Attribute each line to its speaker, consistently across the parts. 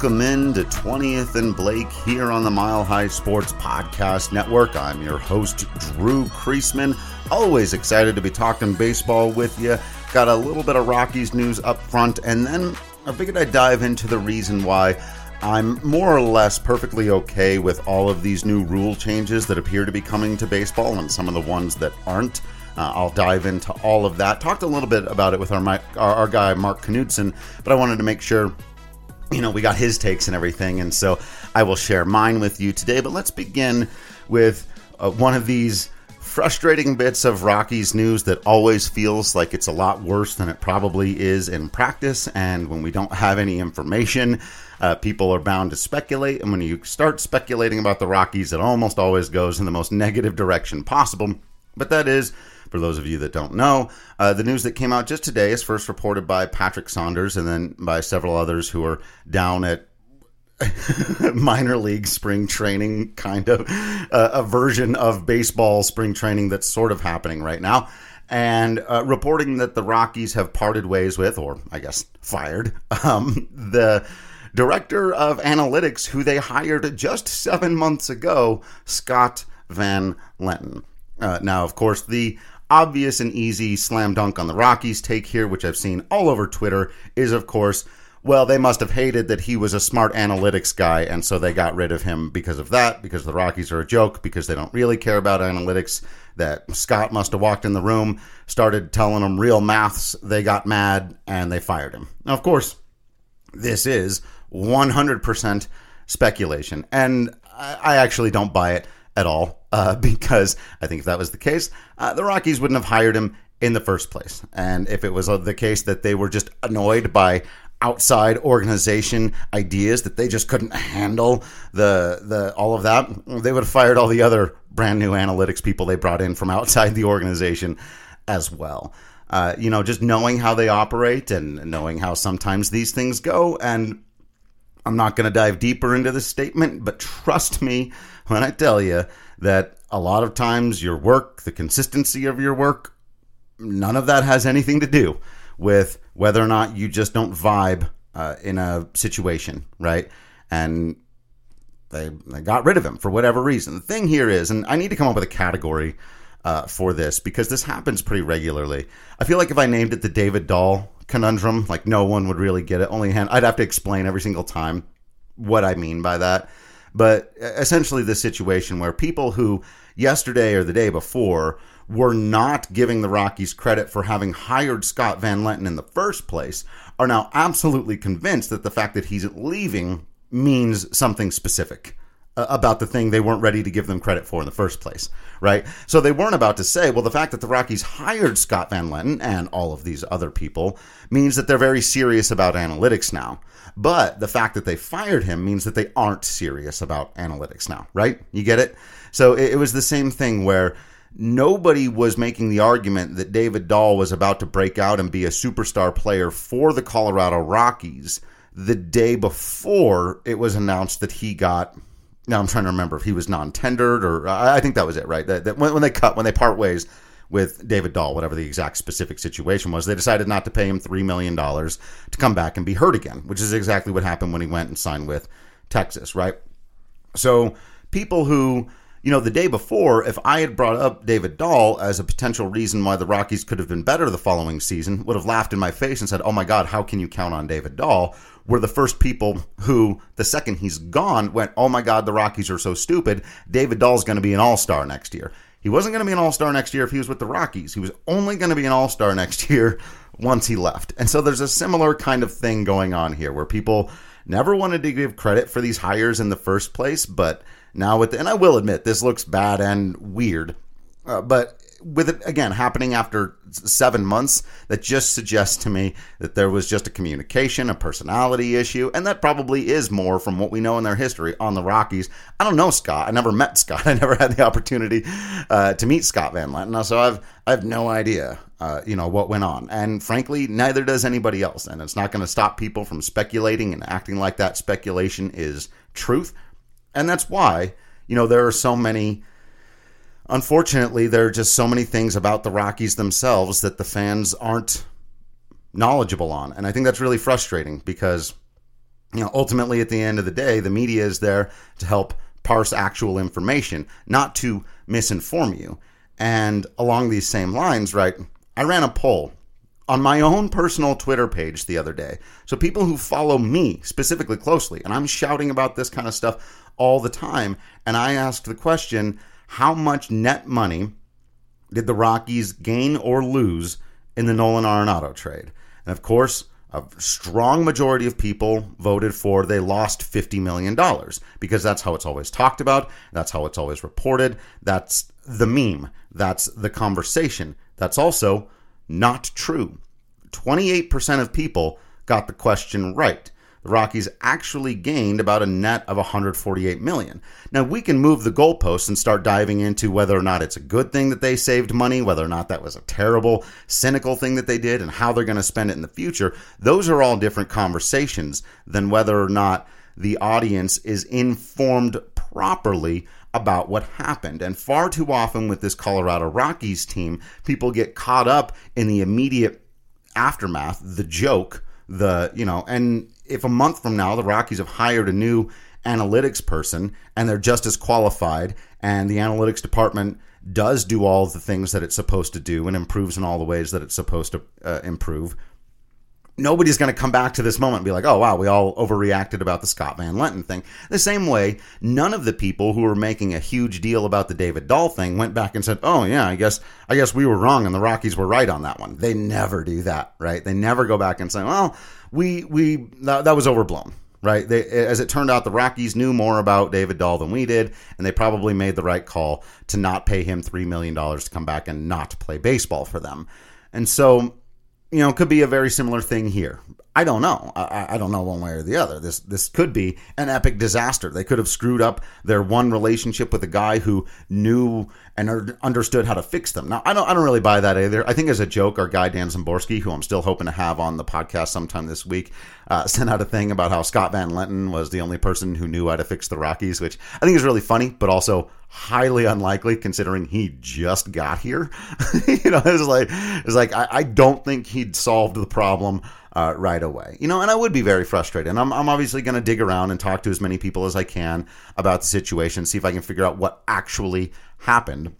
Speaker 1: Welcome in to 20th and Blake here on the Mile High Sports Podcast Network. I'm your host, Drew Creasman. Always excited to be talking baseball with you. Got a little bit of Rockies news up front, and then I figured I'd dive into the reason why I'm more or less perfectly okay with all of these new rule changes that appear to be coming to baseball and some of the ones that aren't. Uh, I'll dive into all of that. Talked a little bit about it with our, our, our guy Mark Knudsen, but I wanted to make sure you know we got his takes and everything, and so I will share mine with you today. But let's begin with uh, one of these frustrating bits of Rockies news that always feels like it's a lot worse than it probably is in practice. And when we don't have any information, uh, people are bound to speculate, and when you start speculating about the Rockies, it almost always goes in the most negative direction possible. But that is, for those of you that don't know, uh, the news that came out just today is first reported by Patrick Saunders and then by several others who are down at minor league spring training, kind of uh, a version of baseball spring training that's sort of happening right now. And uh, reporting that the Rockies have parted ways with, or I guess fired, um, the director of analytics who they hired just seven months ago, Scott Van Lenten. Uh, now, of course, the obvious and easy slam dunk on the Rockies take here, which I've seen all over Twitter, is of course, well, they must have hated that he was a smart analytics guy, and so they got rid of him because of that, because the Rockies are a joke, because they don't really care about analytics. That Scott must have walked in the room, started telling them real maths, they got mad, and they fired him. Now, of course, this is 100% speculation. And I actually don't buy it at all uh, because I think if that was the case, uh, the Rockies wouldn't have hired him in the first place. And if it was the case that they were just annoyed by outside organization ideas that they just couldn't handle the the all of that, they would have fired all the other brand new analytics people they brought in from outside the organization as well. Uh, you know, just knowing how they operate and knowing how sometimes these things go and I'm not going to dive deeper into this statement, but trust me when I tell you that a lot of times your work, the consistency of your work, none of that has anything to do with whether or not you just don't vibe uh, in a situation, right? And they, they got rid of him for whatever reason. The thing here is, and I need to come up with a category uh, for this because this happens pretty regularly. I feel like if I named it the David Dahl conundrum. Like no one would really get it. Only hand, I'd have to explain every single time what I mean by that. But essentially, the situation where people who yesterday or the day before were not giving the Rockies credit for having hired Scott Van Lenten in the first place are now absolutely convinced that the fact that he's leaving means something specific Uh, about the thing they weren't ready to give them credit for in the first place, right? So they weren't about to say, well, the fact that the Rockies hired Scott Van Lenten and all of these other people means that they're very serious about analytics now. But the fact that they fired him means that they aren't serious about analytics now, right? You get it? So it, was the same thing where nobody was making the argument that David Dahl was about to break out and be a superstar player for the Colorado Rockies the day before it was announced that he got now I'm trying to remember if he was non-tendered or I think that was it, right? That, that when, when, they cut, when they part ways with David Dahl, whatever the exact specific situation was, they decided not to pay him three million dollars to come back and be hurt again, which is exactly what happened when he went and signed with Texas, right? So people who you know, the day before, if I had brought up David Dahl as a potential reason why the Rockies could have been better the following season, would have laughed in my face and said, "Oh my God, how can you count on David Dahl?" Were the first people who, the second he's gone, went, "Oh my God, the Rockies are so stupid. David Dahl's going to be an All Star next year." He wasn't going to be an All Star next year if he was with the Rockies. He was only going to be an All Star next year once he left. And so there's a similar kind of thing going on here, where people never wanted to give credit for these hires in the first place, but now with, the, and I will admit this looks bad and weird, uh, but with it again happening after seven months, that just suggests to me that there was just a communication, a personality issue, and that probably is more from what we know in their history on the Rockies. I don't know Scott. I never met Scott. I never had the opportunity uh, to meet Scott Van Lenten, so I've I have no idea. Uh, you know what went on, and frankly, neither does anybody else. And it's not going to stop people from speculating and acting like that speculation is truth and that's why, you know, there are so many. Unfortunately, there are just so many things about the Rockies themselves that the fans aren't knowledgeable on. And I think that's really frustrating because you know, ultimately at the end of the day, the media is there to help parse actual information, not to misinform you. And along these same lines, right, I ran a poll on my own personal Twitter page the other day. So people who follow me specifically closely, and I'm shouting about this kind of stuff all the time, and I asked the question, how much net money did the Rockies gain or lose in the Nolan Arenado trade? And of course, a strong majority of people voted for they lost $50 million because that's how it's always talked about. That's how it's always reported. That's the meme. That's the conversation. That's also not true. 28% of people got the question right the Rockies actually gained about a net of 148 million. Now we can move the goalposts and start diving into whether or not it's a good thing that they saved money, whether or not that was a terrible, cynical thing that they did, and how they're going to spend it in the future. Those are all different conversations than whether or not the audience is informed properly about what happened. And far too often with this Colorado Rockies team, people get caught up in the immediate aftermath, the joke, the, you know, and if a month from now the Rockies have hired a new analytics person and they're just as qualified and the analytics department does do all the things that it's supposed to do and improves in all the ways that it's supposed to uh, improve nobody's going to come back to this moment and be like, oh, wow, we all overreacted about the Scott Van Lenten thing. The same way, none of the people who were making a huge deal about the David Dahl thing went back and said, oh, yeah, I guess, I guess we were wrong and the Rockies were right on that one. They never do that, right? They never go back and say, well, we, we, that, that was overblown. Right. They, as it turned out, the Rockies knew more about David Dahl than we did, and they probably made the right call to not pay him $3 million to come back and not play baseball for them. And so you know, could be a very similar thing here. I don't know. I, I, don't know one way or the other. This this could be an epic disaster. They could have screwed up their one relationship with a guy who knew and understood how to fix them. Now, I don't I don't really buy that either. I think as a joke, our guy Dan Szymborski, who I'm still hoping to have on the podcast sometime this week, uh, sent out a thing about how Scott Van Lenten was the only person who knew how to fix the Rockies, which I think is really funny, but also highly unlikely considering he just got here. you know, it's like it's like I, I don't think he'd solved the problem uh, right away. You know, and I would be very frustrated. And I'm, I'm obviously going to dig around and talk to as many people as I can about the situation, see if I can figure out what actually happened.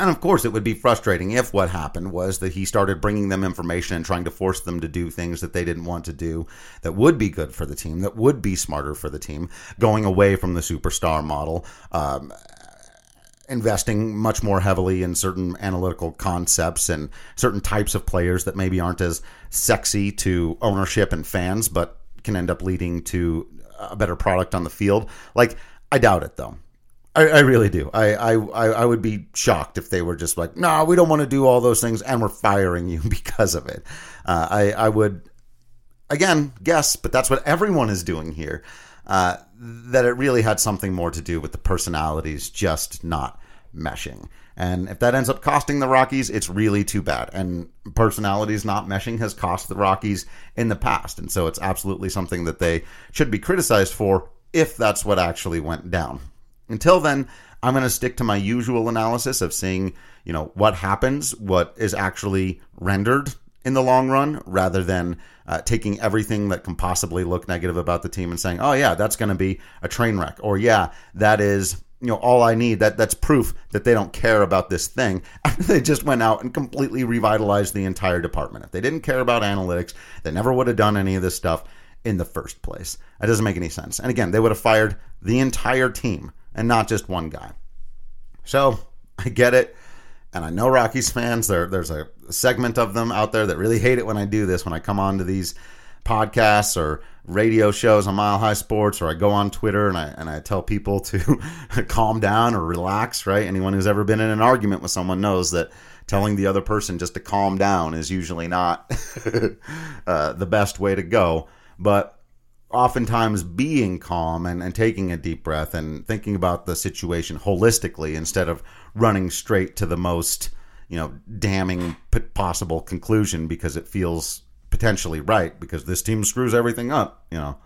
Speaker 1: And of course, it would be frustrating if what happened was that he started bringing them information and trying to force them to do things that they didn't want to do that would be good for the team, that would be smarter for the team, going away from the superstar model. Um, investing much more heavily in certain analytical concepts and certain types of players that maybe aren't as sexy to ownership and fans, but can end up leading to a better product on the field. Like, I doubt it though. I, I really do. I, I I would be shocked if they were just like, no, we don't want to do all those things, and we're firing you because of it. Uh, I I would again guess, but that's what everyone is doing here uh, that it really had something more to do with the personalities just not meshing. And if that ends up costing the Rockies, it's really too bad. And personalities not meshing has cost the Rockies in the past. And so it's absolutely something that they should be criticized for if that's what actually went down. Until then, I'm going to stick to my usual analysis of seeing, you know, what happens, what is actually rendered in the long run rather than uh, taking everything that can possibly look negative about the team and saying, "Oh yeah, that's going to be a train wreck," or "Yeah, that is." You know, all I need that that's proof that they don't care about this thing. they just went out and completely revitalized the entire department. If they didn't care about analytics, they never would have done any of this stuff in the first place. That doesn't make any sense. And again, they would have fired the entire team and not just one guy. So I get it. And I know Rockies fans, there, there's a segment of them out there that really hate it when I do this, when I come on to these podcasts or radio shows on Mile High Sports, or I go on Twitter and I and I tell people to calm down or relax. Right? Anyone who's ever been in an argument with someone knows that telling the other person just to calm down is usually not uh, the best way to go. But oftentimes being calm and, and taking a deep breath and thinking about the situation holistically instead of running straight to the most you know damning possible conclusion because it feels potentially right because this team screws everything up you know.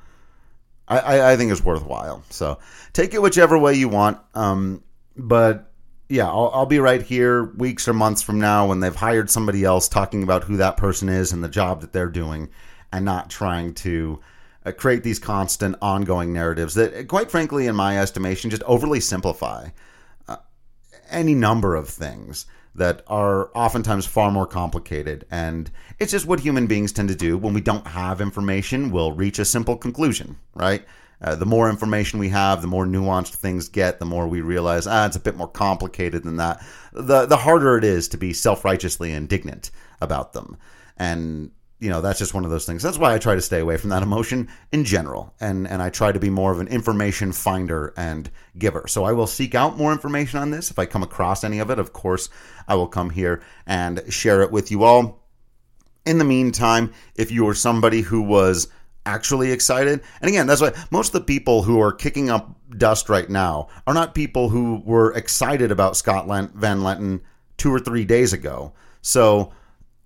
Speaker 1: I i, I think it's worthwhile. So take it whichever way you want um but yeah I'll, I'll be right here weeks or months from now when they've hired somebody else talking about who that person is and the job that they're doing and not trying to uh, create these constant, ongoing narratives that, quite frankly, in my estimation, just overly simplify uh, any number of things that are oftentimes far more complicated. And it's just what human beings tend to do when we don't have information, we'll reach a simple conclusion, right? Uh, the more information we have, the more nuanced things get, the more we realize, ah, it's a bit more complicated than that. The, the harder it is to be self righteously indignant about them. And you know that's just one of those things. That's why i try to stay away from that emotion in general. And and i try to be more of an information finder and giver. So i will seek out more information on this. If i come across any of it of course i will come here and share it with you all. In the meantime if you are somebody who was actually excited and again that's why most of the people who are kicking up dust right now are not people who were excited about scott van lenten two or three days ago. So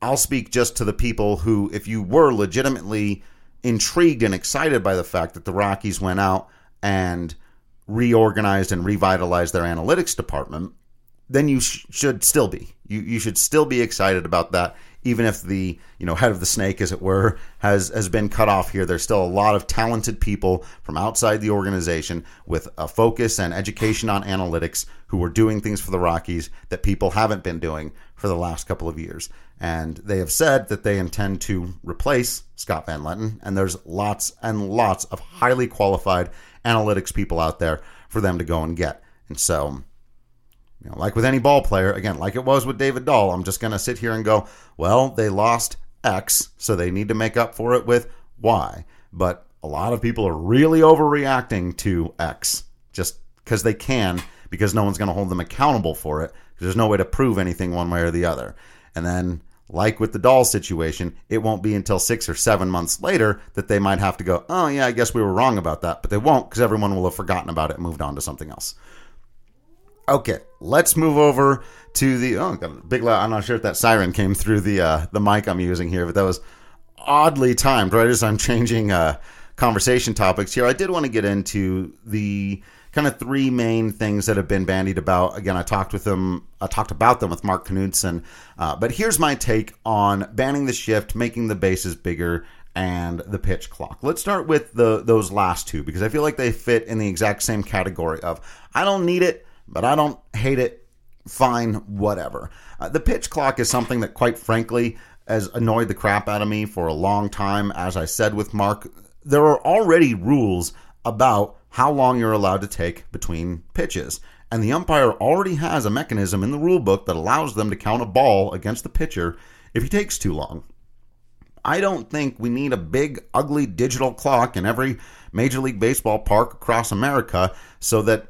Speaker 1: I'll speak just to the people who, if you were legitimately intrigued and excited by the fact that the Rockies went out and reorganized and revitalized their analytics department, then you sh- should still be. You you should still be excited about that, even if the you know head of the snake, as it were, has has been cut off here. There's still a lot of talented people from outside the organization with a focus and education on analytics who are doing things for the Rockies that people haven't been doing for the last couple of years. And they have said that they intend to replace Scott Van Lenten. And there's lots and lots of highly qualified analytics people out there for them to go and get. And so, you know, like with any ball player, again, like it was with David Dahl, I'm just going to sit here and go, well, they lost X, so they need to make up for it with Y. But a lot of people are really overreacting to X just because they can, because no one's going to hold them accountable for it, there's no way to prove anything one way or the other. And then like with the Dahl situation, it won't be until six or seven months later that they might have to go, oh, yeah, I guess we were wrong about that. But they won't because everyone will have forgotten about it and moved on to something else. Okay, let's move over to the. Oh, got a big loud. I'm not sure if that siren came through the uh, the mic I'm using here, but that was oddly timed right as I'm changing uh, conversation topics here. I did want to get into the kind of three main things that have been bandied about. Again, I talked with them, I talked about them with Mark Knudsen. Uh, but here's my take on banning the shift, making the bases bigger, and the pitch clock. Let's start with the those last two because I feel like they fit in the exact same category of I don't need it, but I don't hate it. Fine, whatever. Uh, the pitch clock is something that, quite frankly, has annoyed the crap out of me for a long time. As I said with Mark, there are already rules about how long you're allowed to take between pitches. And the umpire already has a mechanism in the rule book that allows them to count a ball against the pitcher if he takes too long. I don't think we need a big, ugly digital clock in every Major League Baseball park across America so that,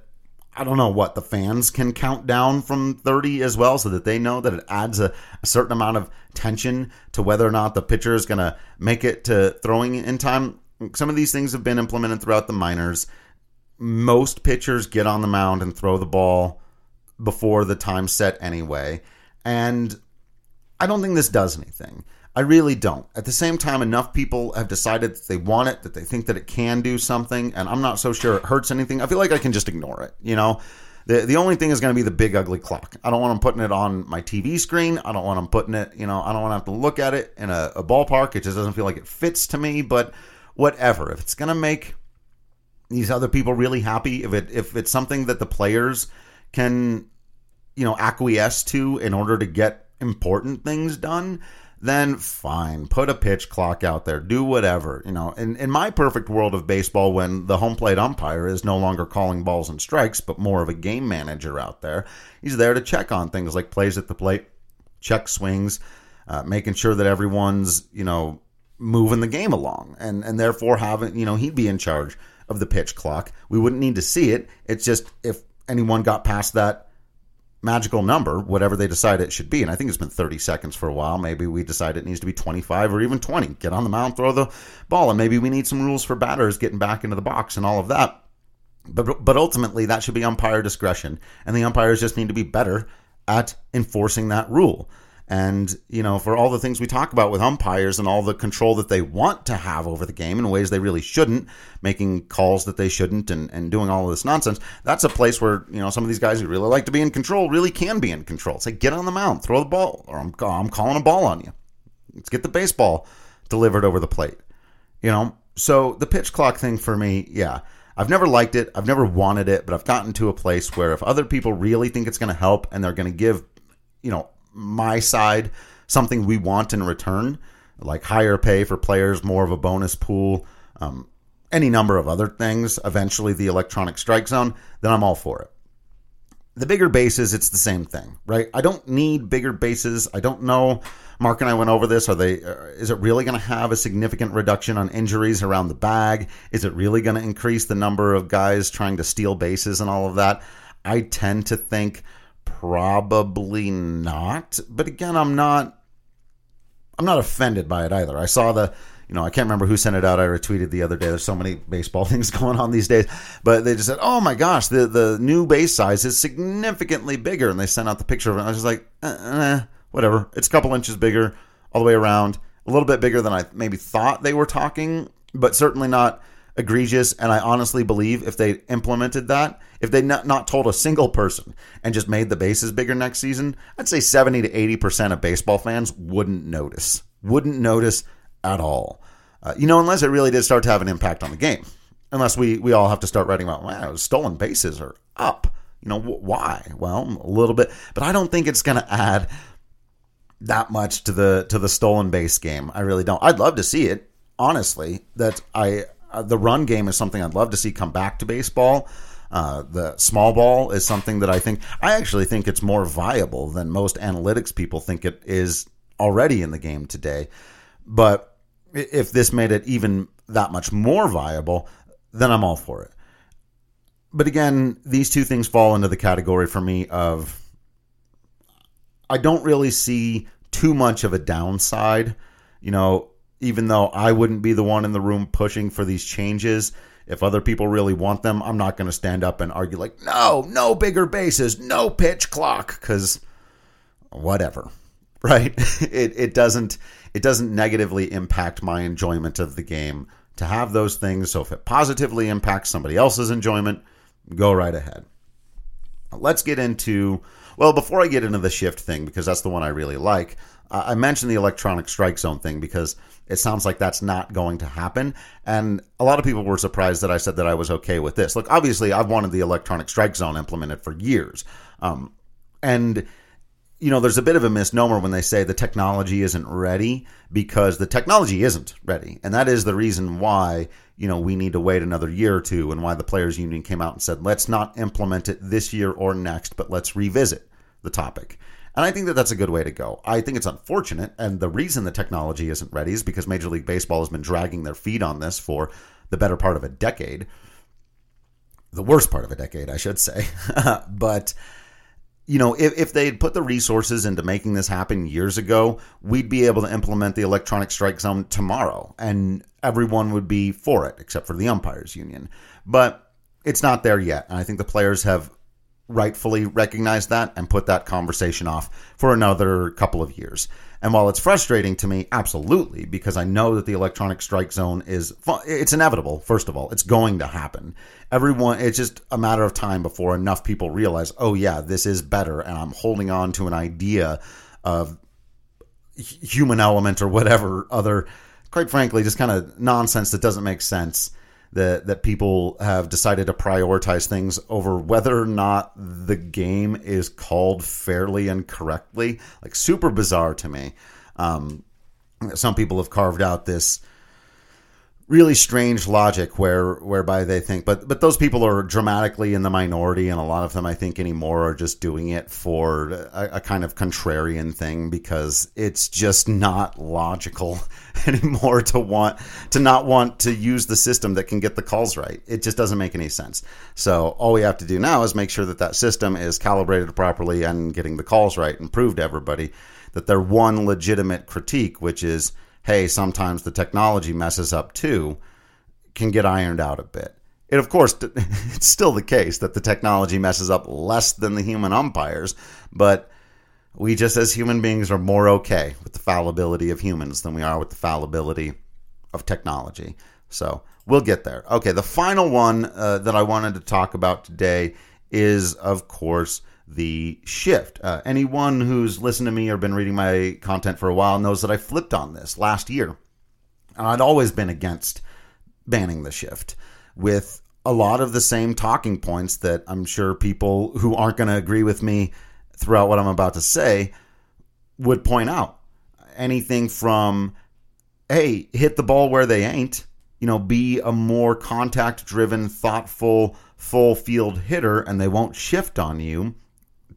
Speaker 1: I don't know what, the fans can count down from 30 as well so that they know that it adds a, a certain amount of tension to whether or not the pitcher is going to make it to throwing in time. Some of these things have been implemented throughout the minors most pitchers get on the mound and throw the ball before the time set anyway. And I don't think this does anything. I really don't. At the same time, enough people have decided that they want it, that they think that it can do something, and I'm not so sure it hurts anything. I feel like I can just ignore it. You know, the the only thing is going to be the big ugly clock. I don't want them putting it on my TV screen. I don't want them putting it. You know, I don't want to have to look at it in a, a ballpark. It just doesn't feel like it fits to me. But whatever. If it's going to make these other people really happy if it if it's something that the players can you know acquiesce to in order to get important things done then fine. Put a pitch clock out there. Do whatever you know. In, in my perfect world of baseball when the home plate umpire is no longer calling balls and strikes but more of a game manager out there he's there to check on things like plays at the plate check swings uh, making sure that everyone's you know moving the game along and and therefore having you know he'd be in charge of the pitch clock. We wouldn't need to see it. It's just if anyone got past that magical number, whatever they decide it should be. And I think it's been 30 seconds for a while. Maybe we decide it needs to be 25 or even 20. Get on the mound, throw the ball. And maybe we need some rules for batters getting back into the box and all of that. But, but ultimately, that should be umpire discretion. And the umpires just need to be better at enforcing that rule. And, you know, for all the things we talk about with umpires and all the control that they want to have over the game in ways they really shouldn't, making calls that they shouldn't and, and doing all of this nonsense, that's a place where, you know, some of these guys who really like to be in control really can be in control. Say, get on the mound, throw the ball, or I'm, I'm calling a ball on you. Let's get the baseball delivered over the plate. You know, So the pitch clock thing for me, yeah. I've never liked it. I've never wanted it, but I've gotten to a place where if other people really think it's going to help and they're going to give, you know, my side something we want in return, like higher pay for players, more of a bonus pool, um, any number of other things, eventually the electronic strike zone, then I'm all for it. The bigger bases, it's the same thing, right? I don't need bigger bases. I don't know. Mark and I went over this. Are they? Uh, is it really going to have a significant reduction on injuries around the bag? Is it really going to increase the number of guys trying to steal bases and all of that? I tend to think probably not. But again, I'm not. I'm not offended by it either. I saw the you know, I can't remember who sent it out. I retweeted the other day. There's so many baseball things going on these days, but they just said, "Oh my gosh, the the new base size is significantly bigger," and they sent out the picture of it. I was just like, eh, whatever. It's a couple inches bigger all the way around, a little bit bigger than I maybe thought they were talking, but certainly not egregious. And I honestly believe if they implemented that, if they not, not told a single person and just made the bases bigger next season, I'd say 70 to 80 percent of baseball fans wouldn't notice. Wouldn't notice at all. Uh, you know, unless it really did start to have an impact on the game. Unless we, we all have to start writing about, wow, stolen bases are up. You know, wh- why? Well, a little bit, but I don't think it's going to add that much to the to the stolen base game. I really don't. I'd love to see it. Honestly, that I uh, the run game is something I'd love to see come back to baseball. Uh, the small ball is something that I think I actually think it's more viable than most analytics people think it is already in the game today. But if this made it even that much more viable, then I'm all for it. But again, these two things fall into the category for me of I don't really see too much of a downside. You know, even though I wouldn't be the one in the room pushing for these changes, if other people really want them, I'm not going to stand up and argue like, no, no bigger bases, no pitch clock, because whatever, right? it, it doesn't it doesn't negatively impact my enjoyment of the game to have those things. So if it positively impacts somebody else's enjoyment, go right ahead. Let's get into, well, before I get into the shift thing, because that's the one I really like, I mentioned the electronic strike zone thing because it sounds like that's not going to happen. And a lot of people were surprised that I said that I was okay with this. Look, obviously, I've wanted the electronic strike zone implemented for years. Um, and you know, there's a bit of a misnomer when they say the technology isn't ready because the technology isn't ready. And that is the reason why, you know, we need to wait another year or two and why the players union came out and said, let's not implement it this year or next, but let's revisit the topic. And I think that that's a good way to go. I think it's unfortunate. And the reason the technology isn't ready is because Major League Baseball has been dragging their feet on this for the better part of a decade. The worst part of a decade, I should say. but, you know, if, if they had put the resources into making this happen years ago, we'd be able to implement the electronic strike zone tomorrow and everyone would be for it, except for the umpires union. But it's not there yet. And I think the players have rightfully recognized that and put that conversation off for another couple of years. And while it's frustrating to me, absolutely, because I know that the electronic strike zone is it's inevitable. First of all, it's going to happen. Everyone, it's just a matter of time before enough people realize, oh yeah, this is better, and I'm holding on to an idea of human element or whatever other, quite frankly, just kind of nonsense that doesn't make sense that that people have decided to prioritize things over whether or not the game is called fairly and correctly. Like super bizarre to me. Um, some people have carved out this really strange logic where whereby they think but but those people are dramatically in the minority and a lot of them I think anymore are just doing it for a, a kind of contrarian thing because it's just not logical anymore to want to not want to use the system that can get the calls right. It just doesn't make any sense. So all we have to do now is make sure that that system is calibrated properly and getting the calls right and prove to everybody that their one legitimate critique which is hey, sometimes the technology messes up too, can get ironed out a bit. It, of course, it's still the case that the technology messes up less than the human umpires, but we just as human beings are more okay with the fallibility of humans than we are with the fallibility of technology. So we'll get there. Okay, the final one uh, that I wanted to talk about today is, of course, the shift. Uh, anyone who's listened to me or been reading my content for a while knows that I flipped on this last year. I'd always been against banning the shift with a lot of the same talking points that I'm sure people who aren't going to agree with me throughout what I'm about to say would point out. Anything from, hey, hit the ball where they ain't, you know, be a more contact driven, thoughtful, full field hitter and they won't shift on you,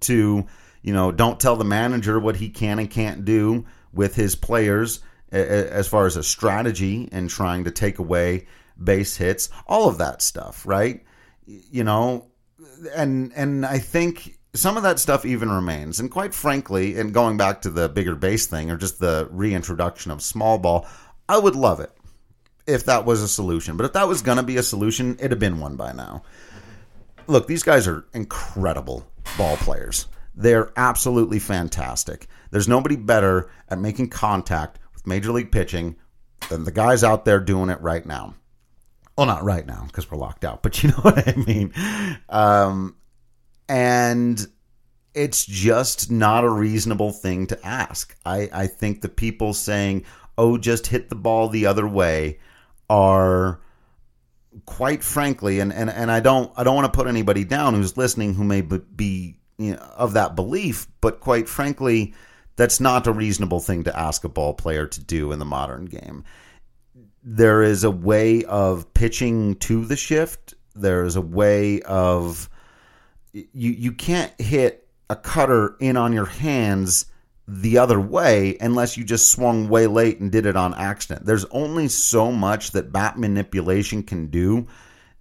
Speaker 1: to, you know, don't tell the manager what he can and can't do with his players as far as a strategy and trying to take away base hits, all of that stuff, right? You know, and and I think some of that stuff even remains. And quite frankly, and going back to the bigger base thing or just the reintroduction of small ball, I would love it if that was a solution. But if that was going to be a solution, it'd have been one by now. Look, these guys are incredible ball players. They're absolutely fantastic. There's nobody better at making contact with major league pitching than the guys out there doing it right now. Well, not right now because we're locked out, but you know what I mean. Um, and it's just not a reasonable thing to ask. I, I think the people saying, "Oh, just hit the ball the other way," are quite frankly, and, and, and I don't I don't want to put anybody down who's listening who may be you know, of that belief, but quite frankly, that's not a reasonable thing to ask a ball player to do in the modern game there is a way of pitching to the shift. There is a way of you you can't hit a cutter in on your hands the other way unless you just swung way late and did it on accident. There's only so much that bat manipulation can do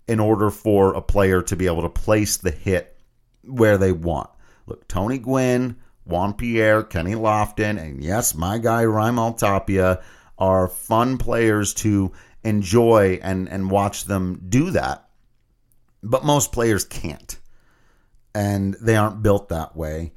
Speaker 1: in order for a player to be able to place the hit where they want. Look, Tony Gwynn, Juan Pierre, Kenny Lofton, and yes, my guy Raimel Tapia are fun players to enjoy and, and watch them do that. But most players can't. And they aren't built that way.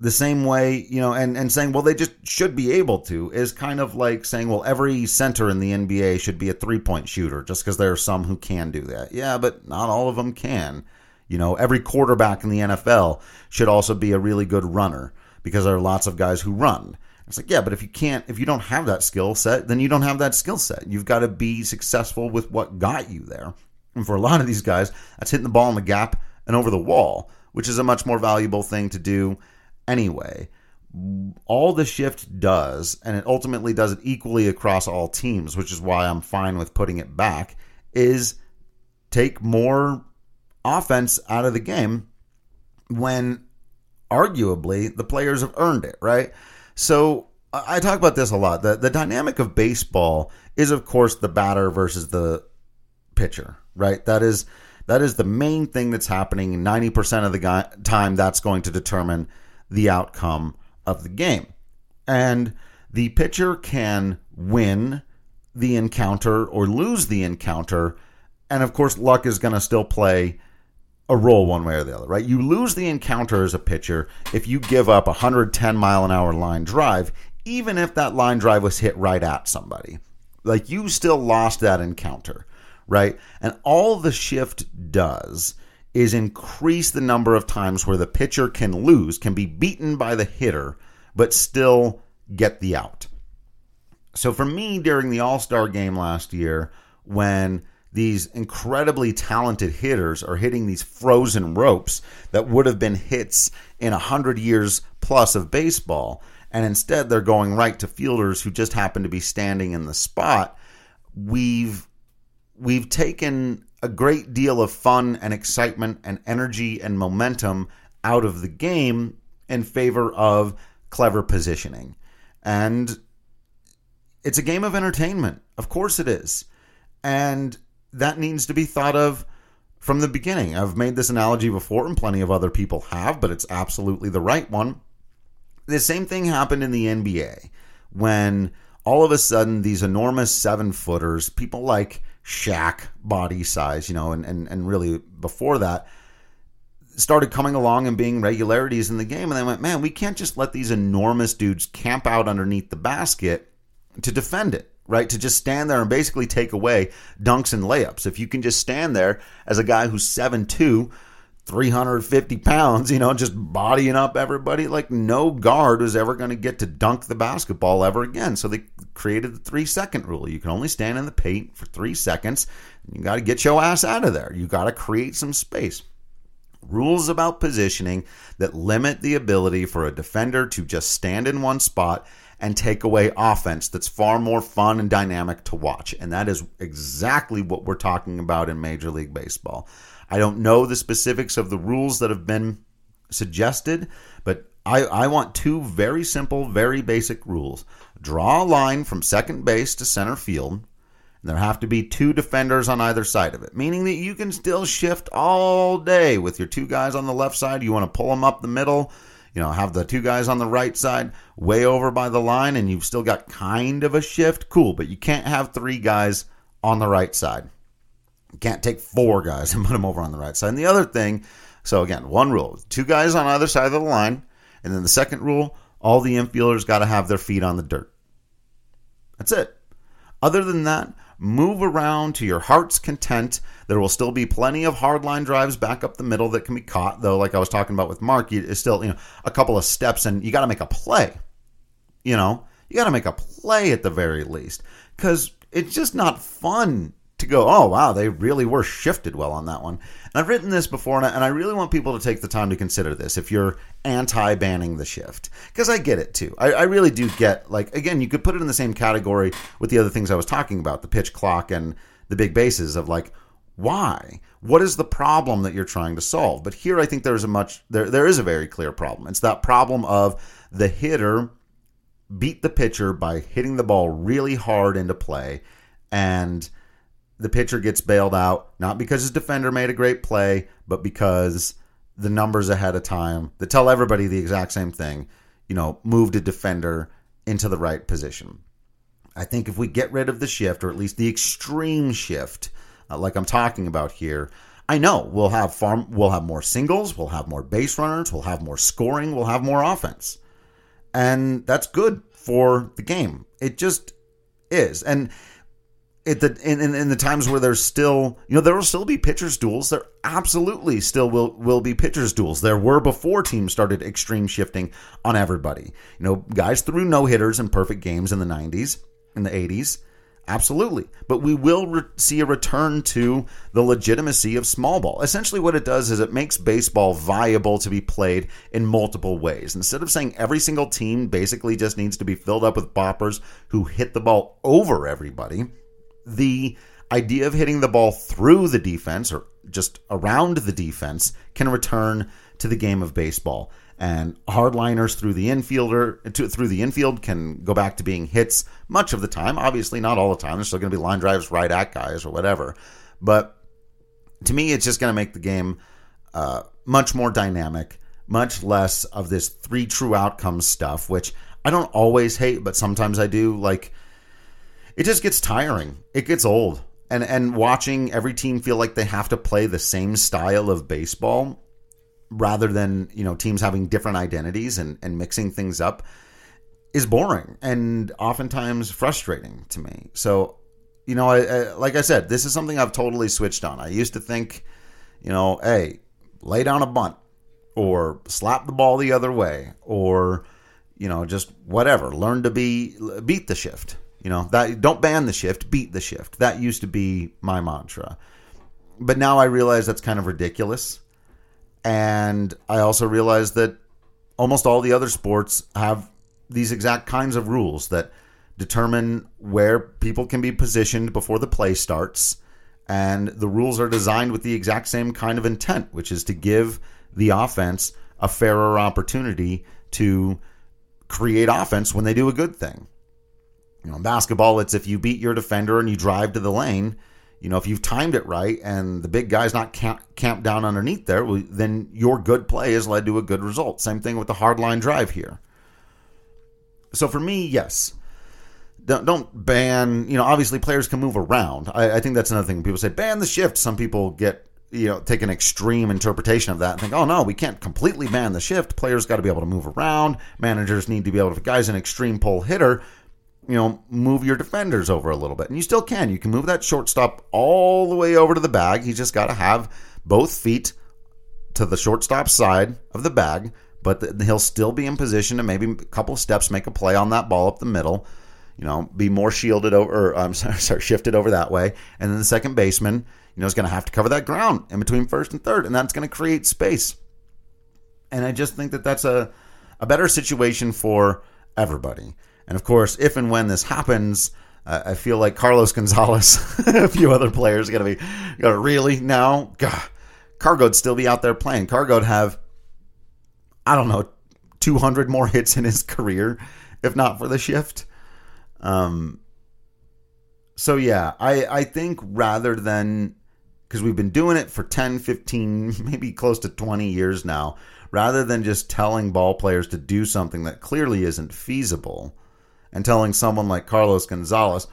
Speaker 1: The same way, you know, and, and saying, well, they just should be able to is kind of like saying, well, every center in the NBA should be a three point shooter just because there are some who can do that. Yeah, but not all of them can. You know, every quarterback in the NFL should also be a really good runner because there are lots of guys who run. It's like, yeah, but if you can't, if you don't have that skill set, then you don't have that skill set. You've got to be successful with what got you there. And for a lot of these guys, that's hitting the ball in the gap and over the wall, which is a much more valuable thing to do anyway. All the shift does, and it ultimately does it equally across all teams, which is why I'm fine with putting it back, is take more offense out of the game when arguably the players have earned it, right? So I talk about this a lot. The the dynamic of baseball is of course the batter versus the pitcher, right? That is that is the main thing that's happening 90% of the guy, time that's going to determine the outcome of the game. And the pitcher can win the encounter or lose the encounter and of course luck is going to still play a role one way or the other, right? You lose the encounter as a pitcher if you give up a 110 mile an hour line drive, even if that line drive was hit right at somebody. Like you still lost that encounter, right? And all the shift does is increase the number of times where the pitcher can lose, can be beaten by the hitter, but still get the out. So for me, during the All Star game last year, when these incredibly talented hitters are hitting these frozen ropes that would have been hits in a hundred years plus of baseball. And instead they're going right to fielders who just happen to be standing in the spot. We've we've taken a great deal of fun and excitement and energy and momentum out of the game in favor of clever positioning. And it's a game of entertainment. Of course it is. And that needs to be thought of from the beginning. I've made this analogy before, and plenty of other people have, but it's absolutely the right one. The same thing happened in the NBA when all of a sudden these enormous seven footers, people like Shaq body size, you know, and, and, and really before that, started coming along and being regularities in the game. And they went, man, we can't just let these enormous dudes camp out underneath the basket to defend it right? To just stand there and basically take away dunks and layups. If you can just stand there as a guy who's 7'2, 350 pounds, you know, just bodying up everybody. Like no guard was ever going to get to dunk the basketball ever again. So they created the three second rule. You can only stand in the paint for three seconds. You got to get your ass out of there. You got to create some space. Rules about positioning that limit the ability for a defender to just stand in one spot and take away offense that's far more fun and dynamic to watch. And that is exactly what we're talking about in Major League Baseball. I don't know the specifics of the rules that have been suggested, but I, I want two very simple, very basic rules. Draw a line from second base to center field and there have to be two defenders on either side of it, meaning that you can still shift all day with your two guys on the left side. You want to pull them up the middle, you know, have the two guys on the right side way over by the line, and you've still got kind of a shift. Cool, but you can't have three guys on the right side. Can't take four guys and put them over on the right side. And the other thing, so again, one rule two guys on either side of the line. And then the second rule all the infielders got to have their feet on the dirt. That's it. Other than that, move around to your heart's content. There will still be plenty of hard line drives back up the middle that can be caught, though, like I was talking about with Mark, it's still, you know, a couple of steps and you got to make a play. You know, you got to make a play at the very least because it's just not fun to go, oh, wow, they really were shifted well on that one. And I've written this before, and I really want people to take the time to consider this if you're anti banning the shift. Because I get it too. I, I, really do get, like, again, you could put it in the same category with the other things I was talking about the pitch clock and the big bases of like, why? What is the problem that you're trying to solve? But here I think there's a much, there, there is a very clear problem. It's that problem of the hitter beat the pitcher by hitting the ball really hard into play and the pitcher gets bailed out, not because his defender made a great play, but because the numbers ahead of time that tell everybody the exact same thing, you know, moved a defender into the right position. I think if we get rid of the shift, or at least the extreme shift, uh, like I'm talking about here, I know we'll have farm, we'll have more singles, we'll have more base runners, we'll have more scoring, we'll have more offense, and that's good for the game. It just is, and at the in, in, in, the times where there's still you know there will still be pitchers duels. There absolutely still will will be pitchers duels. There were before teams started extreme shifting on everybody. You know guys threw no hitters and perfect games in the 90s in the 80s absolutely. But we will re- see a return to the legitimacy of small ball. Essentially what it does is it makes baseball viable to be played in multiple ways. Instead of saying every single team basically just needs to be filled up with boppers who hit the ball over everybody the idea of hitting the ball through the defense or just around the defense can return to the game of baseball. And hardliners through the infielder to, through the infield can go back to being hits much of the time. Obviously, not all the time. There's still going to be line drives right at guys or whatever. But to me, it's just going to make the game uh, much more dynamic, much less of this three true outcomes stuff, which I don't always hate, but sometimes I do. Like it just gets tiring. It gets old. And and watching every team feel like they have to play the same style of baseball rather than, you know, teams having different identities and, and mixing things up is boring and oftentimes frustrating to me. So, you know, I, I, like I said, this is something I've totally switched on. I used to think, you know, hey, lay down a bunt or slap the ball the other way or you know, just whatever. Learn to be beat the shift. You know, that don't ban the shift, beat the shift. That used to be my mantra. But now I realize that's kind of ridiculous. And I also realize that almost all the other sports have these exact kinds of rules that determine where people can be positioned before the play starts. And the rules are designed with the exact same kind of intent, which is to give the offense a fairer opportunity to create offense when they do a good thing. You know, in basketball, it's if you beat your defender and you drive to the lane, you know, if you've timed it right and the big guy's not camp, camped down underneath there, well, then your good play has led to a good result. Same thing with the hard line drive here. So for me, yes. Don't, don't ban, you know, obviously players can move around. I, I think that's another thing. People say ban the shift. Some people get you know take an extreme interpretation of that and think oh no we can't completely ban the shift players got to be able to move around managers need to be able to if a guy's an extreme pull hitter you know, move your defenders over a little bit. And you still can. You can move that shortstop all the way over to the bag. He's just got to have both feet to the shortstop side of the bag, but th- he'll still be in position to maybe a couple of steps make a play on that ball up the middle. You know, be more shielded over, or I'm sorry, sorry, shifted over that way, and then the second baseman, you know, is going to have to cover that ground in between first and third, and that's going to create space. And I just think that that's a a better situation for everybody. And of course, if and when this happens, uh, I feel like Carlos Gonzalez, a few other players, are going to be, to really now, God, Cargo'd still be out there playing. Cargo'd have, I don't know, 200 more hits in his career, if not for the shift. Um, so yeah, I, I think rather than, because we've been doing it for 10, 15, maybe close to 20 years now, rather than just telling ball players to do something that clearly isn't feasible and telling someone like Carlos Gonzalez,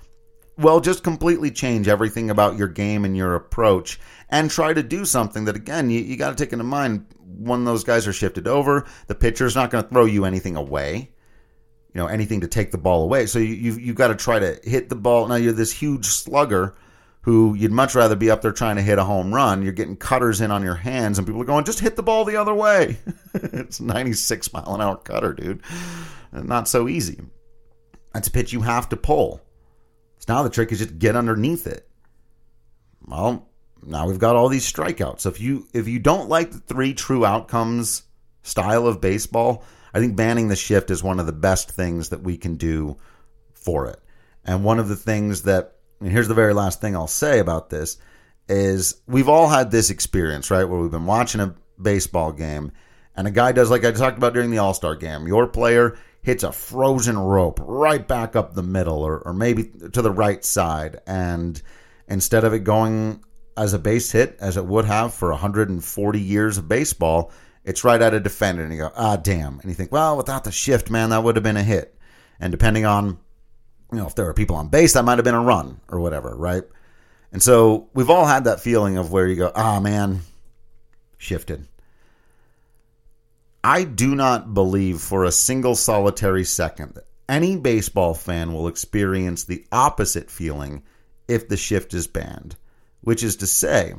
Speaker 1: well, just completely change everything about your game and your approach and try to do something that, again, you, you got to take into mind when those guys are shifted over, the pitcher's not going to throw you anything away. You know, anything to take the ball away. So you, you've, you've got to try to hit the ball. Now you're this huge slugger who you'd much rather be up there trying to hit a home run. You're getting cutters in on your hands, and people are going, just hit the ball the other way. it's 96 mile an hour cutter, dude. Not so easy. That's a pitch you have to pull. So now the trick is just get underneath it. Well, now we've got all these strikeouts. So if you if you don't like the three true outcomes style of baseball, I think banning the shift is one of the best things that we can do for it. And one of the things that and here's the very last thing I'll say about this is we've all had this experience, right? Where we've been watching a baseball game and a guy does like I talked about during the All-Star game. Your player hits a frozen rope right back up the middle or, or maybe to the right side. And instead of it going as a base hit, as it would have for 140 years of baseball, it's right at a defender. And you go, ah, damn. And you think, well, without the shift, man, that would have been a hit. And depending on, you know, if there were people on base, that might have been a run or whatever, right? And so we've all had that feeling of where you go, ah, man, shifted. I do not believe for a single solitary second that any baseball fan will experience the opposite feeling if the shift is banned. Which is to say,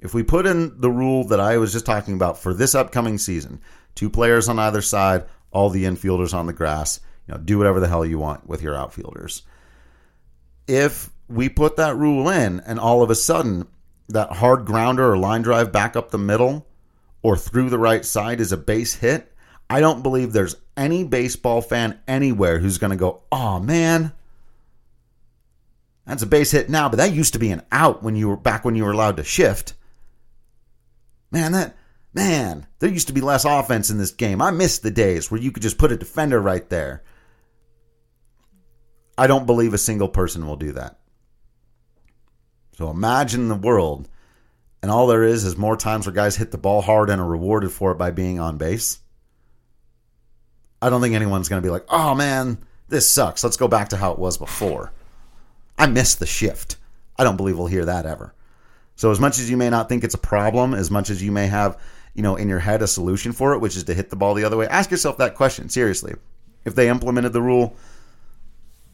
Speaker 1: if we put in the rule that I was just talking about for this upcoming season, two players on either side, all the infielders on the grass, you know, do whatever the hell you want with your outfielders. If we put that rule in and all of a sudden that hard grounder or line drive back up the middle or through the right side is a base hit, I don't believe there's any baseball fan anywhere who's going to go, oh man, that's a base hit now, but that used to be an out when you were back when you were allowed to shift. Man, that man, there used to be less offense in this game. I miss the days where you could just put a defender right there. I don't believe a single person will do that. So imagine the world and all there is is more times where guys hit the ball hard and are rewarded for it by being on base. I don't think anyone's going to be like, oh man, this sucks. Let's go back to how it was before. I miss the shift. I don't believe we'll hear that ever. So as much as you may not think it's a problem, as much as you may have, you know, in your head a solution for it, which is to hit the ball the other way, ask yourself that question seriously. If they implemented the rule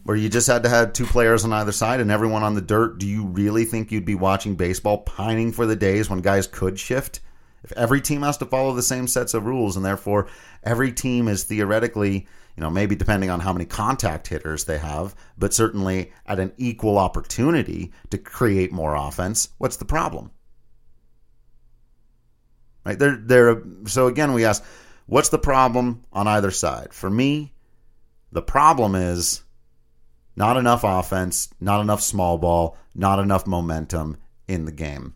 Speaker 1: where you just had to have two players on either side and everyone on the dirt, do you really think you'd be watching baseball pining for the days when guys could shift? If every team has to follow the same sets of rules and therefore every team is theoretically, you know, maybe depending on how many contact hitters they have, but certainly at an equal opportunity to create more offense, what's the problem? Right? There there so again we ask, what's the problem on either side? For me, the problem is not enough offense, not enough small ball, not enough momentum in the game.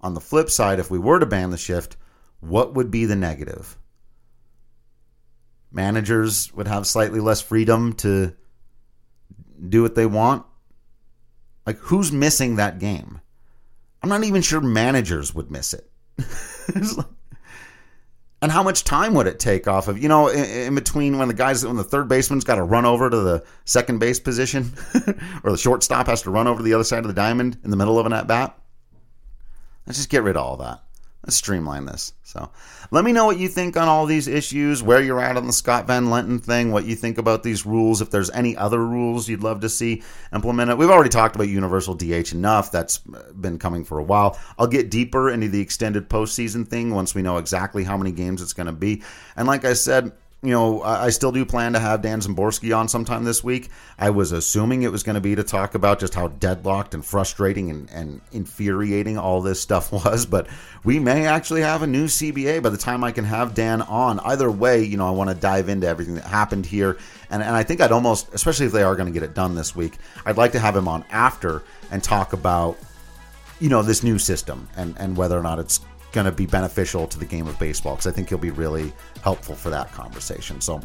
Speaker 1: On the flip side, if we were to ban the shift, what would be the negative? Managers would have slightly less freedom to do what they want. Like, who's missing that game? I'm not even sure managers would miss it. like, and how much time would it take off of, you know, in, in between when the guys, when the third baseman's got to run over to the second base position or the shortstop has to run over to the other side of the diamond in the middle of an at bat? Let's just get rid of all that. Let's streamline this. So let me know what you think on all these issues, where you're at on the Scott Van Lenten thing, what you think about these rules, if there's any other rules you'd love to see implemented. We've already talked about universal DH enough. That's uh, been coming for a while. I'll get deeper into the extended postseason thing once we know exactly how many games it's going to be. And like I said, you know, I still do plan to have Dan Szymborski on sometime this week. I was assuming it was going to be to talk about just how deadlocked and frustrating and, and infuriating all this stuff was, but we may actually have a new CBA by the time I can have Dan on. Either way, you know, I want to dive into everything that happened here. And, and I think I'd almost, especially if they are going to get it done this week, I'd like to have him on after and talk about, you know, this new system and, and whether or not it's going to be beneficial to the game of baseball because I think he'll be really helpful for that conversation. So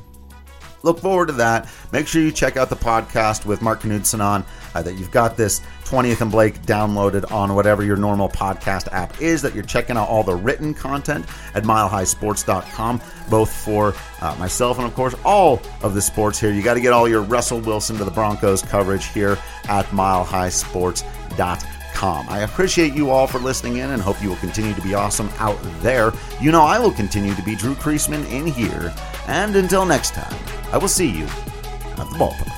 Speaker 1: look forward to that. Make sure you check out the podcast with Mark Knudson on, uh, that you've got this 20th and Blake downloaded on whatever your normal podcast app is, that you're checking out all the written content at milehighsports.com, both for uh, myself and, of course, all of the sports here. You got to get all your Russell Wilson to the Broncos coverage here at milehighsports.com. I appreciate you all for listening in and hope you will continue to be awesome out there. You know, I will continue to be Drew Creasman in here. And until next time, I will see you at the ballpark.